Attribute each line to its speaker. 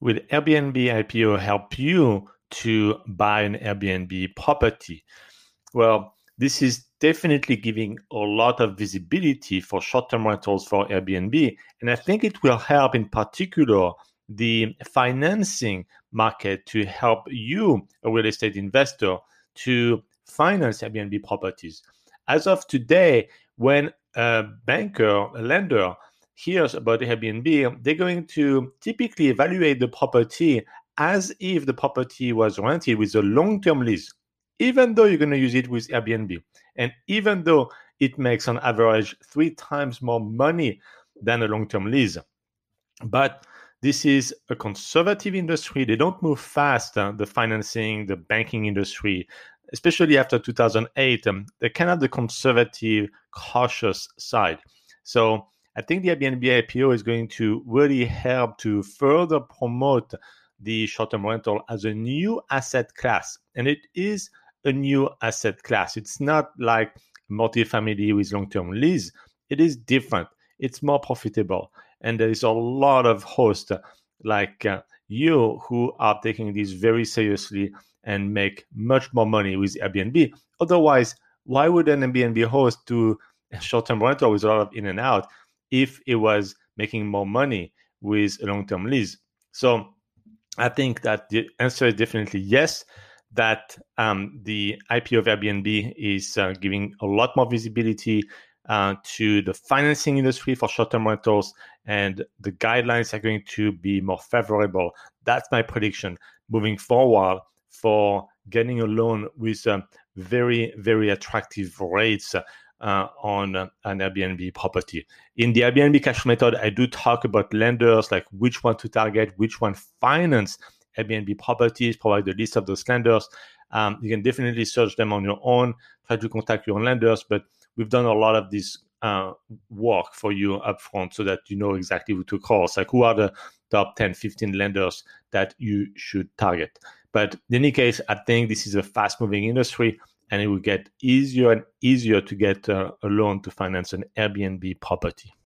Speaker 1: will Airbnb IPO help you to buy an Airbnb property? Well, this is definitely giving a lot of visibility for short term rentals for Airbnb. And I think it will help, in particular, the financing market to help you, a real estate investor, to finance Airbnb properties. As of today, when a banker, a lender, hears about Airbnb, they're going to typically evaluate the property as if the property was rented with a long term lease, even though you're going to use it with Airbnb. And even though it makes on average three times more money than a long term lease. But this is a conservative industry. They don't move fast. Uh, the financing, the banking industry, especially after 2008, um, they kind of the conservative, cautious side. So I think the Airbnb IPO is going to really help to further promote the short-term rental as a new asset class, and it is a new asset class. It's not like multifamily with long-term lease. It is different. It's more profitable and there is a lot of hosts like uh, you who are taking this very seriously and make much more money with Airbnb. Otherwise, why would an Airbnb host do short-term rental with a lot of in and out if it was making more money with a long-term lease? So I think that the answer is definitely yes. That um, the IPO of Airbnb is uh, giving a lot more visibility uh, to the financing industry for short-term rentals, and the guidelines are going to be more favorable. That's my prediction moving forward for getting a loan with um, very, very attractive rates uh, on an Airbnb property. In the Airbnb cash method, I do talk about lenders, like which one to target, which one finance Airbnb properties, provide the list of those lenders. Um, you can definitely search them on your own, try to contact your lenders, but we've done a lot of this uh, work for you upfront so that you know exactly who to call. It's like who are the top 10, 15 lenders that you should target. But in any case, I think this is a fast moving industry and it will get easier and easier to get uh, a loan to finance an Airbnb property.